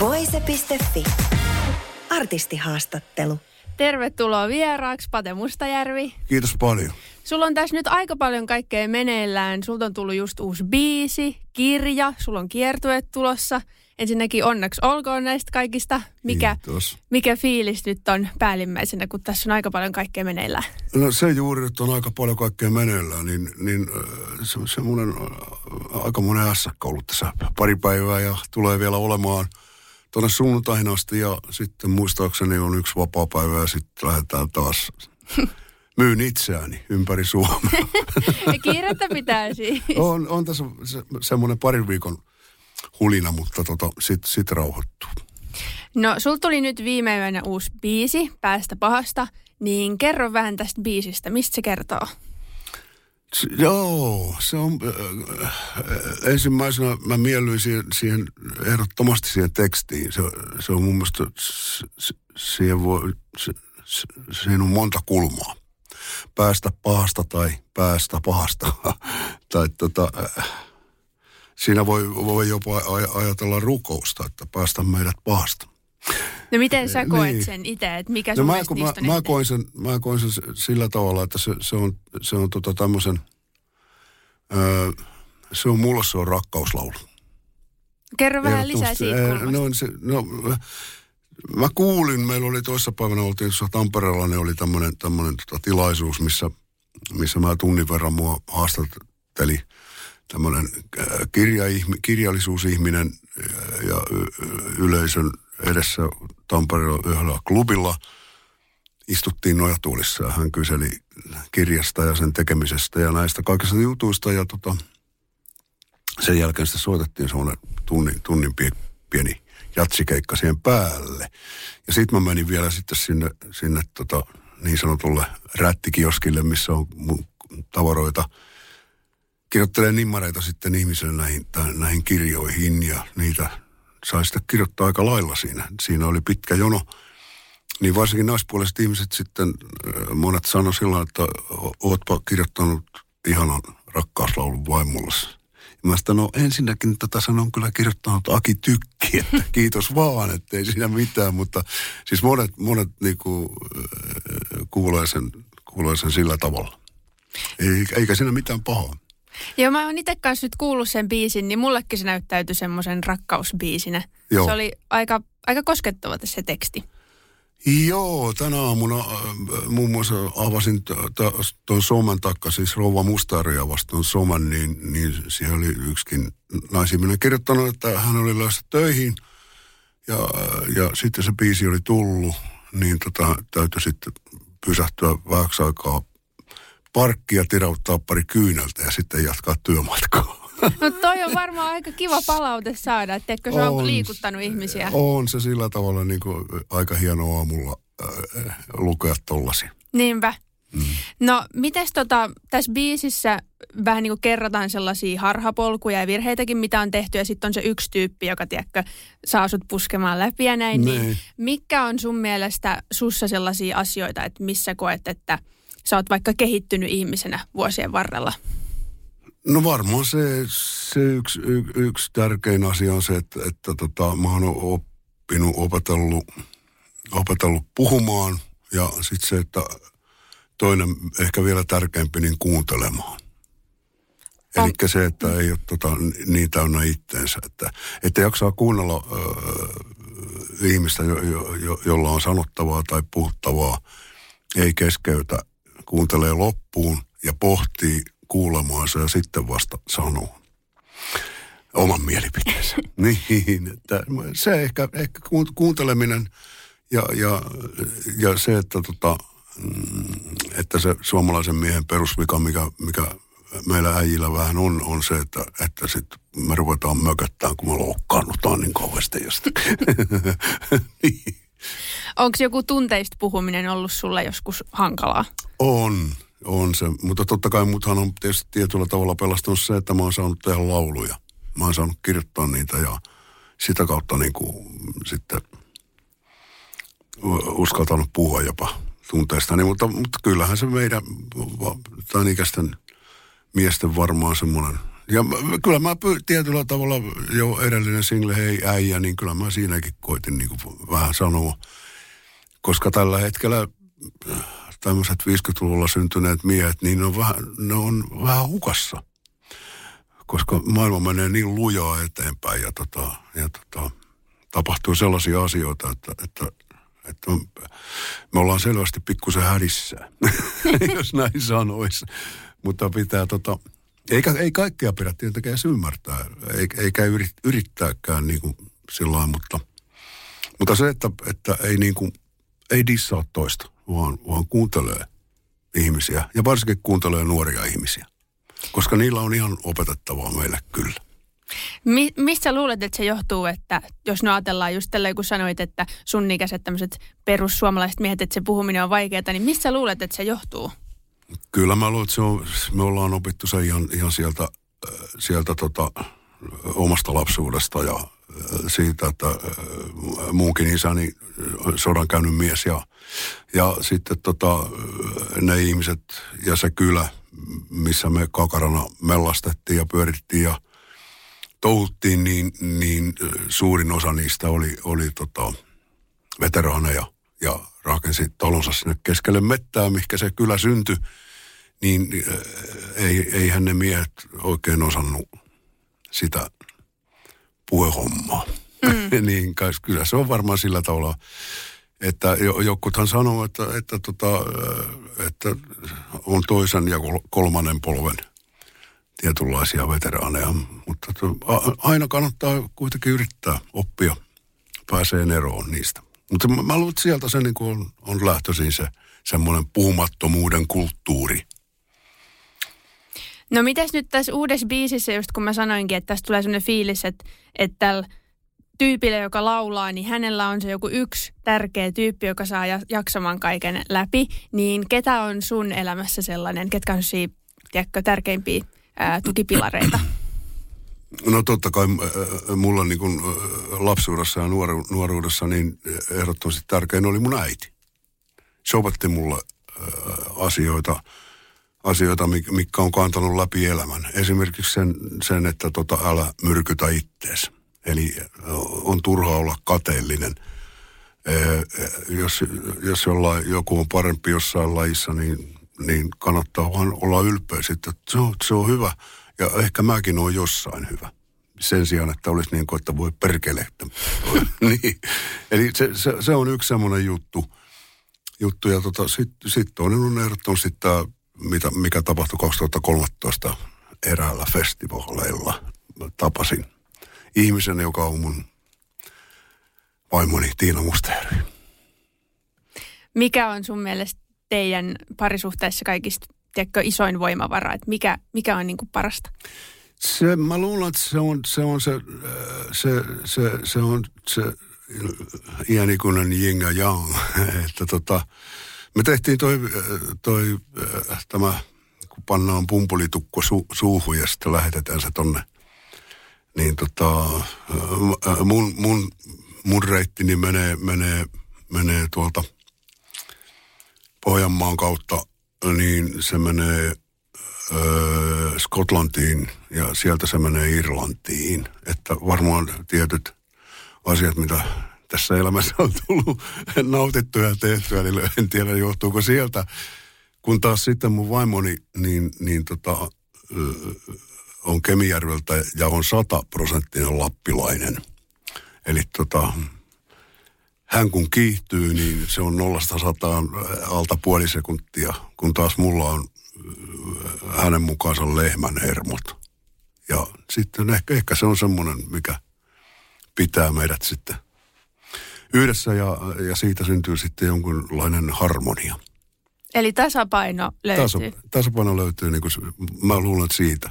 Voise.fi. Artistihaastattelu. Tervetuloa vieraaksi, Pate Mustajärvi. Kiitos paljon. Sulla on tässä nyt aika paljon kaikkea meneillään. Sulta on tullut just uusi biisi, kirja, sulla on kiertue tulossa. Ensinnäkin onneksi olkoon näistä kaikista. Mikä, Kiitos. mikä fiilis nyt on päällimmäisenä, kun tässä on aika paljon kaikkea meneillään? No se juuri, että on aika paljon kaikkea meneillään, niin, niin äh, se, semmoinen äh, aika monen ässäkkä ollut tässä pari päivää ja tulee vielä olemaan tuonne sunnuntaihin asti ja sitten muistaakseni on yksi vapaa-päivä ja sitten lähdetään taas myyn itseäni ympäri Suomea. Kiirettä pitää siis. on, on tässä se, semmoinen parin viikon hulina, mutta tota, sitten sit rauhoittuu. No, sul tuli nyt viime yönä uusi biisi, Päästä pahasta. Niin kerro vähän tästä biisistä. Mistä se kertoo? Joo, se on äh, äh, ensimmäisenä mä mielyin siihen, siihen ehdottomasti siihen tekstiin. Se, se on mun mielestä, s- s- siihen, voi, se, se, siihen on monta kulmaa. Päästä pahasta tai päästä pahasta. tai tota, äh, siinä voi, voi jopa aj- ajatella rukousta, että päästä meidät pahasta. No miten sä koet Niin. sen itse, että mikä No sun mä, mielestä kun mä, mä, koin sen, mä koin sen sillä tavalla, että se, se on, se on tota tämmöisen, öö, se on mulle se on rakkauslaulu. Kerro vähän lisää siitä kulmasta. No, se, no, mä kuulin, meillä oli toissapäivänä, oltiin tuossa Tampereella, niin oli tämmöinen, tota, tilaisuus, missä, missä mä tunnin verran mua haastatteli tämmöinen kirja, kirjallisuusihminen ja yleisön edessä Tampereella yhdellä klubilla istuttiin nojatuolissa ja hän kyseli kirjasta ja sen tekemisestä ja näistä kaikista jutuista ja tota, sen jälkeen sitä soitettiin semmoinen tunnin, tunnin pie, pieni jatsikeikka siihen päälle. Ja sitten mä menin vielä sitten sinne, sinne tota, niin sanotulle rättikioskille, missä on tavaroita. Kirjoittelee nimmareita sitten ihmisille näihin, näihin kirjoihin ja niitä sai sitä kirjoittaa aika lailla siinä. Siinä oli pitkä jono. Niin varsinkin naispuoliset ihmiset sitten, äh, monet sanoi silloin, että ootpa kirjoittanut ihanan rakkauslaulun vaimollesi. Mä sitä, no ensinnäkin tätä sanon kyllä kirjoittanut Aki Tykki, että kiitos vaan, että ei siinä mitään, mutta siis monet, monet niinku, äh, kuulee, sen, kuulee sen sillä tavalla. Ei, eikä siinä mitään pahaa. Joo, mä oon itse kanssa nyt kuullut sen biisin, niin mullekin se näyttäytyi semmoisen rakkausbiisinä. Joo. Se oli aika, aika koskettava se teksti. Joo, tänä aamuna äh, muun muassa avasin tuon somen takka, siis Rouva Mustaria vastaan somen, niin, niin siellä oli yksikin naisihminen kirjoittanut, että hän oli lähdössä töihin ja, ja sitten se biisi oli tullut, niin tota, täytyy sitten pysähtyä vähäksi aikaa parkkia, tirauttaa pari kyyneltä ja sitten jatkaa työmatkaa. No toi on varmaan aika kiva palaute saada, että eikö se on, On. liikuttanut ihmisiä. On se sillä tavalla niin kuin aika hieno aamulla äh, lukea tollasia. Niinpä. Mm. No, mites tota, tässä biisissä vähän niin kuin kerrotaan sellaisia harhapolkuja ja virheitäkin, mitä on tehty, ja sitten on se yksi tyyppi, joka, tiedätkö, saa sut puskemaan läpi ja näin. Niin, Niin. mikä on sun mielestä sussa sellaisia asioita, että missä koet, että sä oot vaikka kehittynyt ihmisenä vuosien varrella? No varmaan se, se yksi, y, yksi tärkein asia on se, että, että tota, mä oon oppinut, opetellut, opetellut puhumaan ja sitten se, että toinen ehkä vielä tärkeämpi, niin kuuntelemaan. On- Eli se, että ei ole tota, niin täynnä itteensä, että, että jaksaa kuunnella ö, ihmistä, jo, jo, jo, jolla on sanottavaa tai puhuttavaa, ei keskeytä, kuuntelee loppuun ja pohtii kuulemaansa ja sitten vasta sanoo oman mielipiteensä. niin, että se ehkä, ehkä kuun- kuunteleminen ja, ja, ja se, että, tota, mm, että se suomalaisen miehen perusvika, mikä, mikä meillä äijillä vähän on, on se, että, että sit me ruvetaan mököttään, kun me loukkaannutaan niin kauheasti jostakin. niin. Onko joku tunteista puhuminen ollut sulle joskus hankalaa? On, on se. Mutta totta kai muthan on tietysti tietyllä tavalla pelastanut se, että mä oon saanut tehdä lauluja. Mä oon saanut kirjoittaa niitä ja sitä kautta niin kuin sitten uskaltanut puhua jopa tunteistani. Mutta, mutta kyllähän se meidän tämän ikäisten miesten varmaan semmoinen. Ja kyllä mä tietyllä tavalla jo edellinen single Hei äijä, niin kyllä mä siinäkin koitin niin kuin vähän sanoa. Koska tällä hetkellä tämmöiset 50-luvulla syntyneet miehet, niin ne on vähän, ne on vähän hukassa. Koska maailma menee niin lujaa eteenpäin ja, tota, ja tota, tapahtuu sellaisia asioita, että, että, että me ollaan selvästi pikkusen hädissä, jos näin sanoisi. Mutta pitää tota, eikä, ei kaikkea pidä tietenkään edes ymmärtää, eikä, eikä yrittääkään niin kuin sillä mutta, mutta se, että, että ei, niin kuin, ei dissaa toista, vaan, vaan kuuntelee ihmisiä ja varsinkin kuuntelee nuoria ihmisiä. Koska niillä on ihan opetettavaa meille kyllä. Mi- mistä luulet, että se johtuu, että jos no ajatellaan just tällä, kun sanoit, että sun ikäiset tämmöiset perussuomalaiset miehet, että se puhuminen on vaikeaa, niin mistä luulet, että se johtuu? Kyllä mä luulen, että se on, me ollaan opittu se ihan, ihan sieltä, äh, sieltä tota, omasta lapsuudesta ja äh, siitä, että äh, muunkin isäni sodan käynyt mies ja, ja sitten tota, ne ihmiset ja se kylä, missä me kakarana mellastettiin ja pyörittiin ja touhuttiin, niin, niin suurin osa niistä oli, oli tota, veteraaneja ja rakensi talonsa sinne keskelle mettää, mikä se kylä syntyi, niin ei, eihän ne miehet oikein osannut sitä puhehommaa. Mm. niin kai, kyllä se on varmaan sillä tavalla, että jokuthan sanoo, että, että, tota, että on toisen ja kolmannen polven tietynlaisia veteraaneja, mutta aina kannattaa kuitenkin yrittää oppia, pääsee eroon niistä. Mutta mä, mä luulen, että sieltä se niin on, on lähtöisin se semmoinen puhumattomuuden kulttuuri. No mitäs nyt tässä uudessa biisissä, just kun mä sanoinkin, että tästä tulee semmoinen fiilis, että, että tällä tyypillä, joka laulaa, niin hänellä on se joku yksi tärkeä tyyppi, joka saa jaksamaan kaiken läpi. Niin ketä on sun elämässä sellainen, ketkä on siinä, tiedätkö, tärkeimpiä ää, tukipilareita? No totta kai mulla niin kuin lapsuudessa ja nuoru, nuoruudessa niin ehdottomasti tärkein oli mun äiti. Se opetti mulle asioita, asioita, mitkä on kantanut läpi elämän. Esimerkiksi sen, sen että tota, älä myrkytä ittees. Eli on turha olla kateellinen. Jos, jos jollain, joku on parempi jossain lajissa, niin, niin kannattaa vaan olla ylpeä sitten, että se on, se on hyvä – ja ehkä mäkin olen jossain hyvä. Sen sijaan, että olisi niin kuin, että voi perkele. niin. Eli se, se, se, on yksi semmoinen juttu. juttu. Ja tota, sitten sit toinen on ehdottomasti tämä, mitä, mikä tapahtui 2013 eräällä festivaaleilla. Mä tapasin ihmisen, joka on mun vaimoni Tiina Musteri. Mikä on sun mielestä teidän parisuhteessa kaikista tiedätkö, isoin voimavara, että mikä, mikä on niin kuin parasta? Se, mä luulen, että se on se, on se, äh, se, se, se on se iänikuinen yin ja yang. että tota, me tehtiin toi, toi äh, tämä, kun pannaan pumpulitukko su, suuhun ja sitten lähetetään se tonne, niin tota, äh, mun, mun, mun reittini menee, menee, menee tuolta Pohjanmaan kautta niin se menee öö, Skotlantiin ja sieltä se menee Irlantiin. Että varmaan tietyt asiat, mitä tässä elämässä on tullut nautittuja ja tehtyä, niin en tiedä johtuuko sieltä. Kun taas sitten mun vaimoni niin, niin tota, on Kemijärveltä ja on sataprosenttinen lappilainen. Eli tota, hän kun kiihtyy, niin se on nollasta sataan alta puoli sekuntia, kun taas mulla on äh, hänen mukaansa lehmän hermot. Ja sitten ehkä, ehkä se on semmoinen, mikä pitää meidät sitten yhdessä ja, ja siitä syntyy sitten jonkunlainen harmonia. Eli tasapaino löytyy. Tasa, tasapaino löytyy, niin kuin, mä luulen siitä.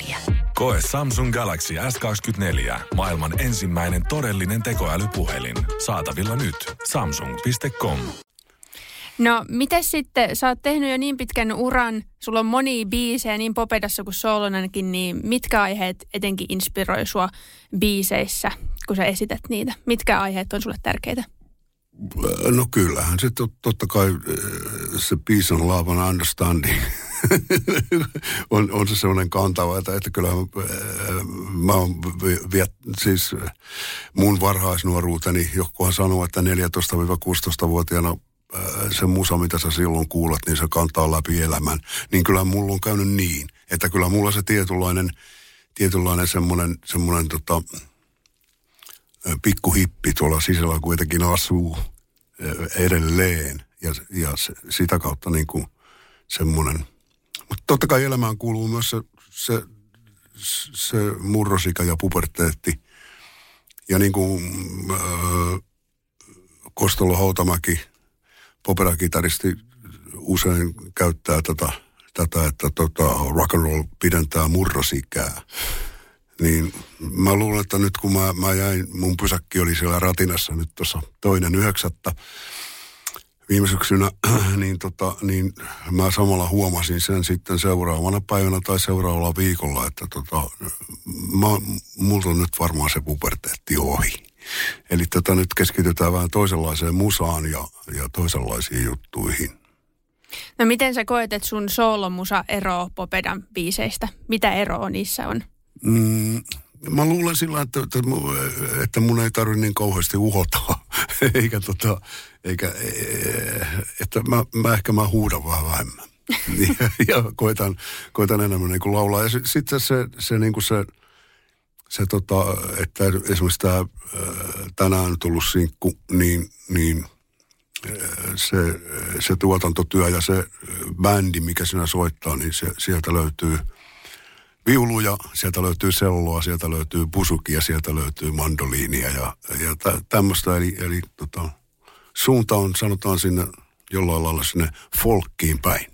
Koe Samsung Galaxy S24. Maailman ensimmäinen todellinen tekoälypuhelin. Saatavilla nyt. Samsung.com. No, miten sitten, sä oot tehnyt jo niin pitkän uran, sulla on moni biisejä niin Popedassa kuin Solonankin, niin mitkä aiheet etenkin inspiroi sua biiseissä, kun sä esität niitä? Mitkä aiheet on sulle tärkeitä? No kyllähän se tot, totta kai eh, se peace and love and understanding on, on se sellainen kantava, että, että kyllä eh, mä oon viet, siis mun varhaisnuoruuteni, jokuhan sanoo, että 14-16-vuotiaana Äh, se musa, mitä sä silloin kuulet, niin se kantaa läpi elämän. Niin kyllä mulla on käynyt niin, että kyllä mulla se tietynlainen, tietynlainen semmoinen, semmoinen tota, äh, pikkuhippi tuolla sisällä kuitenkin asuu äh, edelleen. Ja, ja se, sitä kautta niin kuin semmoinen. Mutta totta kai elämään kuuluu myös se, se, se murrosika ja puberteetti. Ja niin kuin äh, Kostolo Hautamäki – operakitaristi usein käyttää tätä, tätä että tota, rock and roll pidentää murrosikää. Niin mä luulen, että nyt kun mä, mä jäin, mun pysäkki oli siellä ratinassa nyt tuossa toinen yhdeksättä viime syksynä, niin, tota, niin mä samalla huomasin sen sitten seuraavana päivänä tai seuraavalla viikolla, että tota, mä, multa on nyt varmaan se puberteetti ohi. Eli tätä nyt keskitytään vähän toisenlaiseen musaan ja, ja toisenlaisiin juttuihin. No miten sä koet, että sun soolomusa ero Popedan biiseistä? Mitä eroa niissä on? Mm, mä luulen sillä, että, että, että mun ei tarvitse niin kauheasti uhota, eikä tota, eikä, että mä, mä ehkä mä huudan vähän vähemmän. ja, ja koitan, koitan enemmän niin kuin laulaa. Ja sitten se, se, niin kuin se se tota, että esimerkiksi tämä tänään tullut sinkku, niin, niin se, se tuotantotyö ja se bändi, mikä sinä soittaa, niin se, sieltä löytyy viuluja, sieltä löytyy selloa, sieltä löytyy pusukia, sieltä löytyy mandoliinia ja, ja tä, tämmöistä. Eli, eli tota, suunta on, sanotaan sinne jollain lailla sinne folkkiin päin.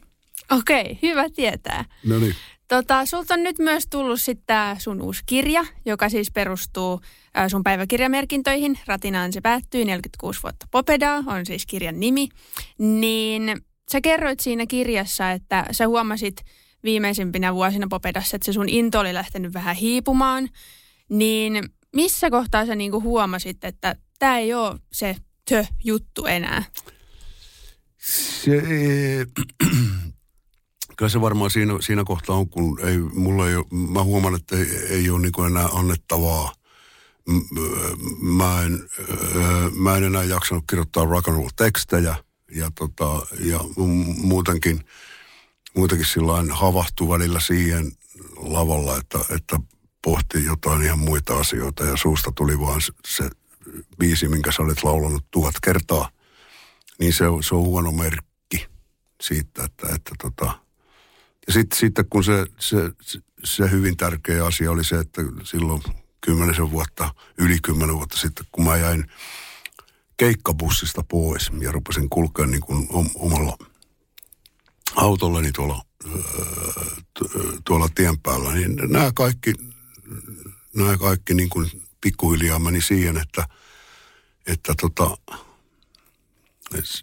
Okei, hyvä tietää. No niin. Tota, sulta on nyt myös tullut sitten sun uusi kirja, joka siis perustuu ä, sun päiväkirjamerkintöihin. Ratinaan se päättyy, 46 vuotta Popedaa on siis kirjan nimi. Niin sä kerroit siinä kirjassa, että sä huomasit viimeisimpinä vuosina Popedassa, että se sun into oli lähtenyt vähän hiipumaan. Niin missä kohtaa sä niinku huomasit, että tämä ei ole se tö-juttu enää? Se, kyllä se varmaan siinä, siinä kohtaa on, kun ei, mulla ei mä huomaan, että ei, ei ole niin enää annettavaa. Mä en, mä en enää jaksanut kirjoittaa rock and roll tekstejä ja, tota, ja muutenkin, muutenkin sillä havahtuu välillä siihen lavalla, että, että pohti jotain ihan muita asioita ja suusta tuli vaan se biisi, minkä sä olet laulanut tuhat kertaa, niin se, se on huono merkki siitä, että, että tota, ja sitten sit, kun se, se, se hyvin tärkeä asia oli se, että silloin kymmenisen vuotta, yli kymmenen vuotta sitten, kun mä jäin keikkabussista pois ja rupesin kulkea niin kuin omalla autollani tuolla, tuolla tien päällä, niin nämä kaikki, nämä kaikki niin kuin pikkuhiljaa meni siihen, että, että tota,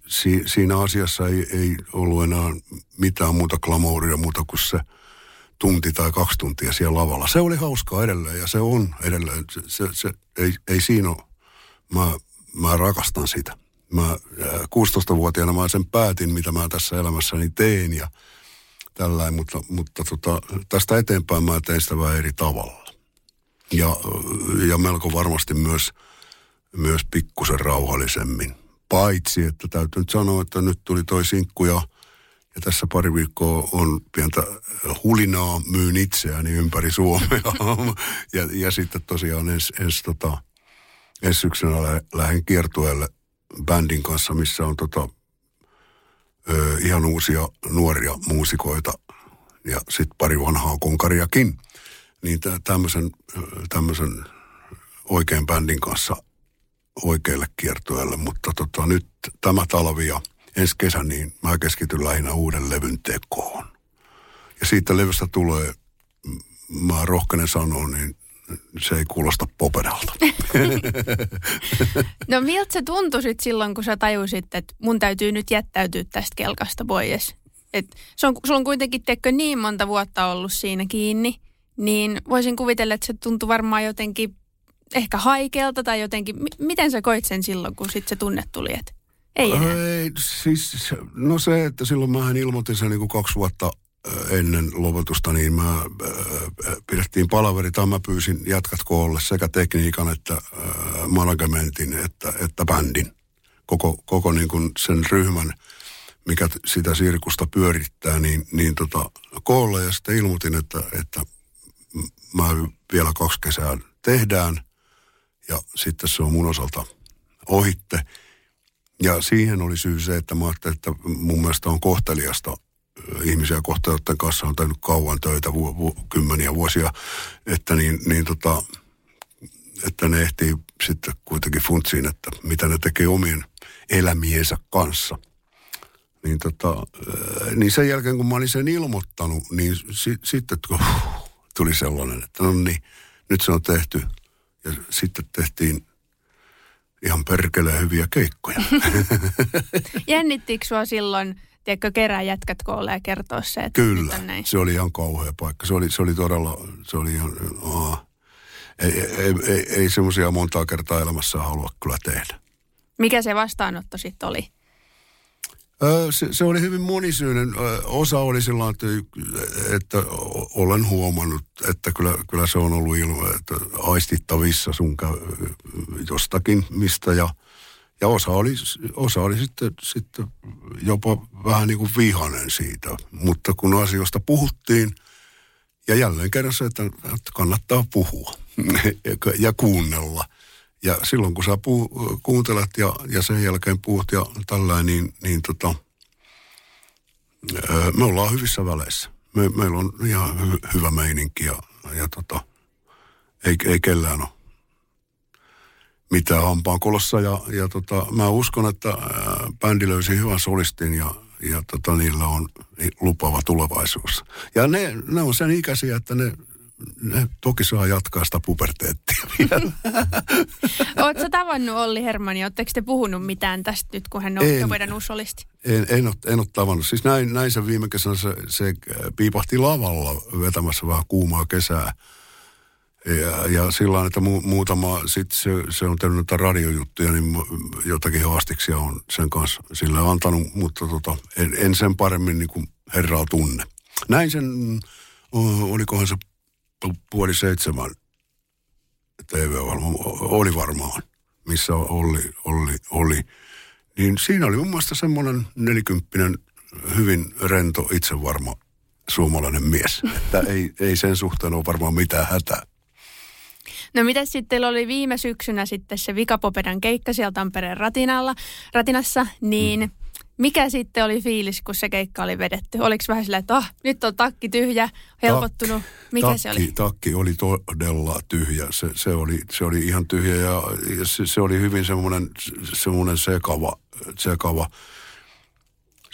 si, siinä asiassa ei, ei ollut enää mitään muuta glamouria muuta kuin se tunti tai kaksi tuntia siellä lavalla. Se oli hauskaa edelleen ja se on edelleen. Se, se, se ei, ei siinä ole. Mä, mä rakastan sitä. Mä 16-vuotiaana mä sen päätin, mitä mä tässä elämässäni teen ja tällainen, mutta, mutta tota, tästä eteenpäin mä teen sitä vähän eri tavalla. Ja, ja melko varmasti myös, myös pikkusen rauhallisemmin Paitsi, että täytyy nyt sanoa, että nyt tuli toi sinkku ja, ja tässä pari viikkoa on pientä hulinaa, myyn itseäni ympäri Suomea. ja, ja sitten tosiaan ensi ens, tota, ensi syksynä lä- lähden kiertueelle bändin kanssa, missä on tota, ö, ihan uusia nuoria muusikoita ja sitten pari vanhaa konkariakin. Niin tämmöisen, tämmöisen oikein bändin kanssa oikealle kiertueelle, mutta tota, nyt tämä talvi ja ensi kesä, niin mä keskityn lähinnä uuden levyn tekoon. Ja siitä levystä tulee, mä rohkenen sanoa, niin se ei kuulosta popedalta. no miltä se tuntui sit silloin, kun sä tajusit, että mun täytyy nyt jättäytyä tästä kelkasta pois? Et se on, sulla on kuitenkin tekö niin monta vuotta ollut siinä kiinni, niin voisin kuvitella, että se tuntui varmaan jotenkin ehkä haikealta tai jotenkin. M- miten sä koit sen silloin, kun sit se tunne tuli, että ei enää? Ei, siis, no se, että silloin mä ilmoitin sen niin kuin kaksi vuotta ennen lopetusta, niin mä äh, pidettiin palaveri, tai mä pyysin jatkat koolle sekä tekniikan että äh, managementin että, että bändin. Koko, koko niin kuin sen ryhmän, mikä sitä sirkusta pyörittää, niin, niin tota, koolle ja sitten ilmoitin, että, että mä vielä kaksi kesää tehdään ja sitten se on mun osalta ohitte. Ja siihen oli syy se, että mä ajattelin, että mun mielestä on kohteliasta ihmisiä kohta, joiden kanssa on tehnyt kauan töitä, vu, vu, kymmeniä vuosia, että, niin, niin tota, että ne ehtii sitten kuitenkin funtsiin, että mitä ne tekee omien elämiensä kanssa. Niin, tota, niin sen jälkeen, kun mä olin sen ilmoittanut, niin si, sitten tuli sellainen, että no niin, nyt se on tehty. Ja sitten tehtiin ihan perkeleen hyviä keikkoja. Jännittikö sua silloin tiedätkö, kerää jätkät koolle ja kertoa se, että Kyllä, näin. se oli ihan kauhea paikka. Se oli, se oli todella, se oli ihan, aa, ei, ei, ei, ei semmoisia montaa kertaa elämässä halua kyllä tehdä. Mikä se vastaanotto sitten oli? Se, se oli hyvin monisyinen. Osa oli sillä että, että olen huomannut, että kyllä, kyllä se on ollut ilma, että aistittavissa sun jostakin mistä ja – ja osa oli, osa oli sitten, sitten jopa vähän niin kuin vihanen siitä. Mutta kun asioista puhuttiin, ja jälleen kerran se, että, kannattaa puhua ja kuunnella. Ja silloin kun sä puu, kuuntelet ja, ja sen jälkeen puhut ja tällainen, niin, niin tota, me ollaan hyvissä väleissä. Me, meillä on ihan hy, hyvä meininki ja, ja tota, ei, ei kellään ole mitään hampaan kolossa. Ja, ja tota, mä uskon, että ää, bändi löysi hyvän solistin ja, ja tota, niillä on lupava tulevaisuus. Ja ne, ne on sen ikäisiä, että ne, ne toki saa jatkaa sitä puberteettia vielä. Oletko tavannut Olli Hermani? Oletteko te puhunut mitään tästä nyt, kun hän on en, jo uusolisti? En, en, ole, en ole tavannut. Siis näin, näin se viime kesänä se, se piipahti lavalla vetämässä vähän kuumaa kesää. Ja, ja sillä että mu, muutama, sitten se, se on tehnyt näitä radiojuttuja, niin jotakin haastiksia on sen kanssa sillä antanut, mutta tota, en, en sen paremmin niin kuin herraa tunne. Näin sen, olikohan se puoli seitsemän TV-ohjelma, oli varmaan, missä oli, oli, oli. Niin siinä oli mun mielestä semmoinen nelikymppinen, hyvin rento, itsevarma suomalainen mies. Että ei, ei sen suhteen ole varmaan mitään hätää. No mitä sitten teillä oli viime syksynä sitten se Vikapopedan keikka siellä Tampereen ratinalla, ratinassa, niin mm. Mikä sitten oli fiilis, kun se keikka oli vedetty? Oliko vähän sillä, että oh, nyt on takki tyhjä, helpottunut? Mikä takki, se oli? Takki oli todella tyhjä. Se, se, oli, se oli ihan tyhjä ja se, se oli hyvin semmoinen, semmoinen sekava, sekava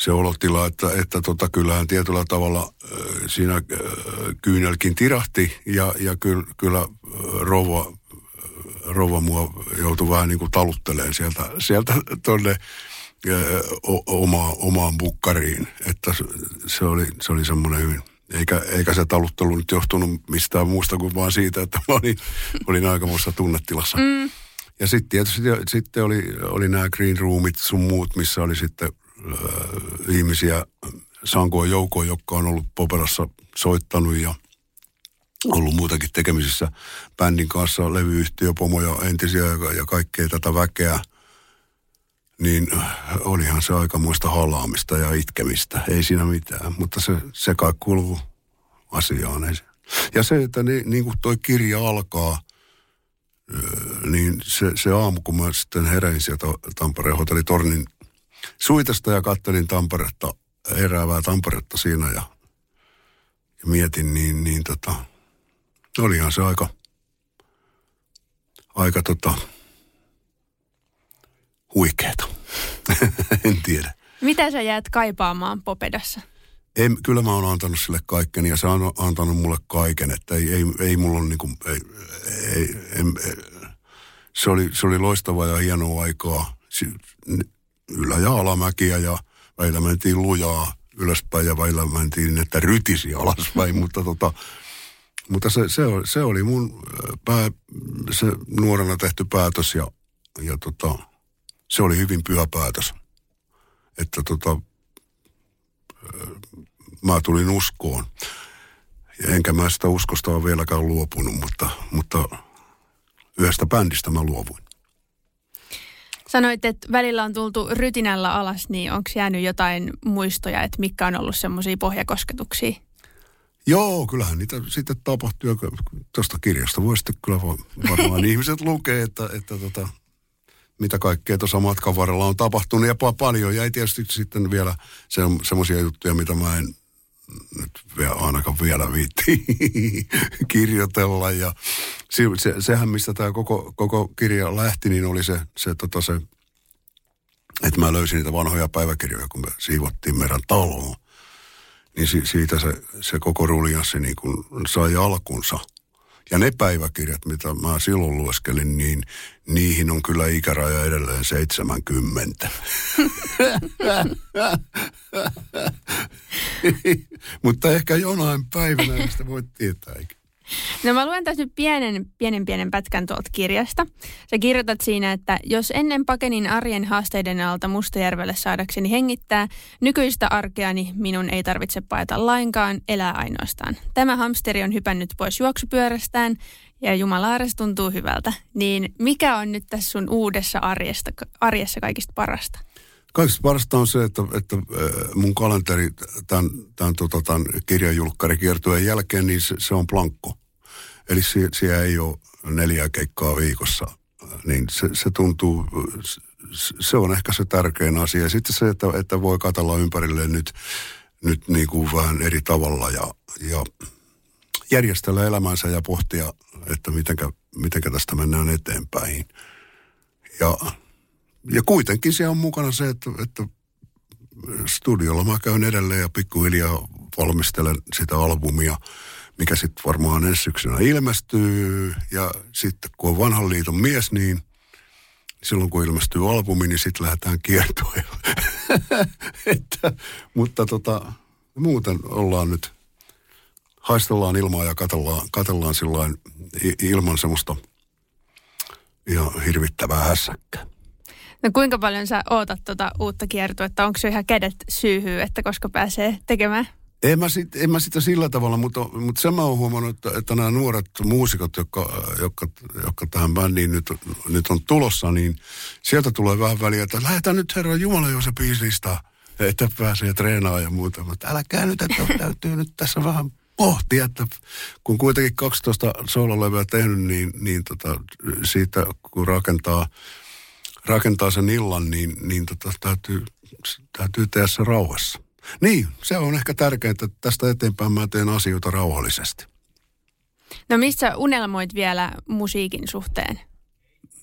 se olotila, että, että tota, kyllähän tietyllä tavalla äh, siinä äh, kyynelkin tirahti ja, ja kyllä, kyllä rouva, rouva mua joutui vähän niin kuin talutteleen sieltä, sieltä tonne oma, omaan bukkariin. Että se oli, se oli semmoinen hyvin, eikä, eikä se taluttelu nyt johtunut mistään muusta kuin vaan siitä, että mä olin, olin aikamoissa tunnetilassa. Mm. Ja sitten tietysti sitten oli, oli nämä green roomit sun muut, missä oli sitten äh, ihmisiä sankoon joukoon, jotka on ollut Poperassa soittanut ja – ollut muutakin tekemisissä bändin kanssa, levyyhtiöpomoja entisiä ja, ja kaikkea tätä väkeä, niin olihan se aikamoista halaamista ja itkemistä. Ei siinä mitään, mutta se, se kai kuuluu asiaan. Ja se, että niin, niin kuin toi kirja alkaa, niin se, se aamu, kun mä sitten heräin sieltä Tampereen hotellitornin suitasta ja kattelin Tamperetta, heräävää Tamperetta siinä ja, ja mietin, niin, niin tota, olihan se aika, aika tota, huikeeta. en tiedä. Mitä sä jäät kaipaamaan Popedassa? Ei, kyllä mä oon antanut sille kaiken ja se on antanut mulle kaiken, että ei, ei, ei mulla ole niinku, ei, ei, ei, ei, se, oli, se oli loistavaa ja hienoa aikaa. Ylä- ja alamäkiä ja välillä mentiin lujaa ylöspäin ja välillä mentiin, että rytisi alaspäin, mutta tota, mutta se, se, oli, se oli mun pää, se nuorena tehty päätös ja, ja tota, se oli hyvin pyhä päätös. Että tota, mä tulin uskoon. Ja enkä mä sitä uskosta ole vieläkään luopunut, mutta, mutta yhdestä bändistä mä luovuin. Sanoit, että välillä on tultu rytinällä alas, niin onko jäänyt jotain muistoja, että mikä on ollut semmoisia pohjakosketuksia? Joo, kyllähän niitä sitten tapahtuu. Tuosta kirjasta voi sitten kyllä varmaan ihmiset lukee, että, että tota, mitä kaikkea tuossa matkan varrella on tapahtunut ja paljon. Ja ei tietysti sitten vielä se, semmoisia juttuja, mitä mä en nyt vielä, ainakaan vielä viitti kirjoitella. Ja se, se, sehän, mistä tämä koko, koko kirja lähti, niin oli se, se, tota se että mä löysin niitä vanhoja päiväkirjoja, kun me siivottiin meidän taloa. Niin si, siitä se, se koko ruljanssi niin kuin sai alkunsa – ja ne päiväkirjat, mitä mä silloin lueskelin, niin niihin on kyllä ikäraja edelleen 70. Mutta ehkä jonain päivänä sitä voi tietää. No mä luen tässä nyt pienen, pienen, pienen pätkän tuolta kirjasta. Sä kirjoitat siinä, että jos ennen pakenin arjen haasteiden alta Mustajärvelle saadakseni hengittää, nykyistä arkeani minun ei tarvitse paeta lainkaan, elää ainoastaan. Tämä hamsteri on hypännyt pois juoksupyörästään ja Jumalaares tuntuu hyvältä. Niin mikä on nyt tässä sun uudessa arjesta, arjessa kaikista parasta? Kaikista parasta on se, että, että mun kalenteri tämän, tämän, tota, tämän kirjajulkkarikiertueen jälkeen, niin se, se on plankko. Eli sie, siellä ei ole neljä keikkaa viikossa. Niin se, se tuntuu, se on ehkä se tärkein asia. Sitten se, että, että voi katella ympärille nyt, nyt niin kuin vähän eri tavalla ja, ja järjestellä elämänsä ja pohtia, että mitenkä, mitenkä tästä mennään eteenpäin. Ja, ja kuitenkin siellä on mukana se, että, että studiolla mä käyn edelleen ja pikkuhiljaa valmistelen sitä albumia – mikä sitten varmaan ensi syksynä ilmestyy. Ja sitten kun on vanhan liiton mies, niin silloin kun ilmestyy albumi, niin sitten lähdetään kiertoille. että, mutta tota, muuten ollaan nyt, haistellaan ilmaa ja katellaan, katellaan sillain ilman semmoista ihan hirvittävää hässäkkää. No kuinka paljon sä ootat tuota uutta kiertoa, Onko se ihan kädet syyhyy, että koska pääsee tekemään? En mä, sit, en mä sitä sillä tavalla, mutta, mutta sen mä oon huomannut, että, että nämä nuoret muusikot, jotka, jotka, jotka tähän bändiin nyt, nyt on tulossa, niin sieltä tulee vähän väliä, että lähdetään nyt Herra Jumala jo se biislista, että pääsee treenaamaan ja muuta. Mutta älkää nyt, että täytyy nyt tässä vähän pohtia, että kun kuitenkin 12 soololevyä tehnyt, niin, niin tota, siitä kun rakentaa, rakentaa sen illan, niin, niin tota, täytyy, täytyy tehdä se rauhassa. Niin, se on ehkä tärkeintä, että tästä eteenpäin mä teen asioita rauhallisesti. No missä unelmoit vielä musiikin suhteen?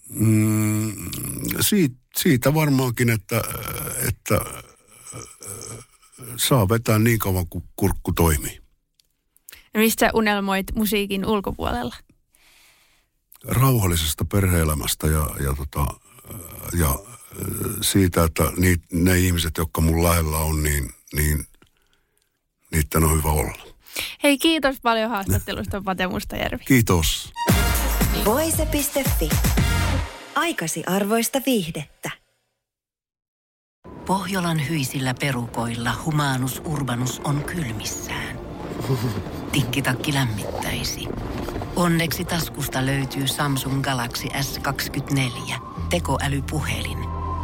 Mm, siitä, siitä varmaankin, että, että saa vetää niin kauan kuin kurkku toimii. No mistä unelmoit musiikin ulkopuolella? Rauhallisesta perheelämästä ja, ja, tota, ja siitä, että ne ihmiset, jotka mun lähellä on, niin niin niiden on hyvä olla. Hei, kiitos paljon haastattelusta, Pate Mustajärvi. Kiitos. Voise.fi. Aikasi arvoista viihdettä. Pohjolan hyisillä perukoilla humanus urbanus on kylmissään. Tikkitakki lämmittäisi. Onneksi taskusta löytyy Samsung Galaxy S24 tekoälypuhelin –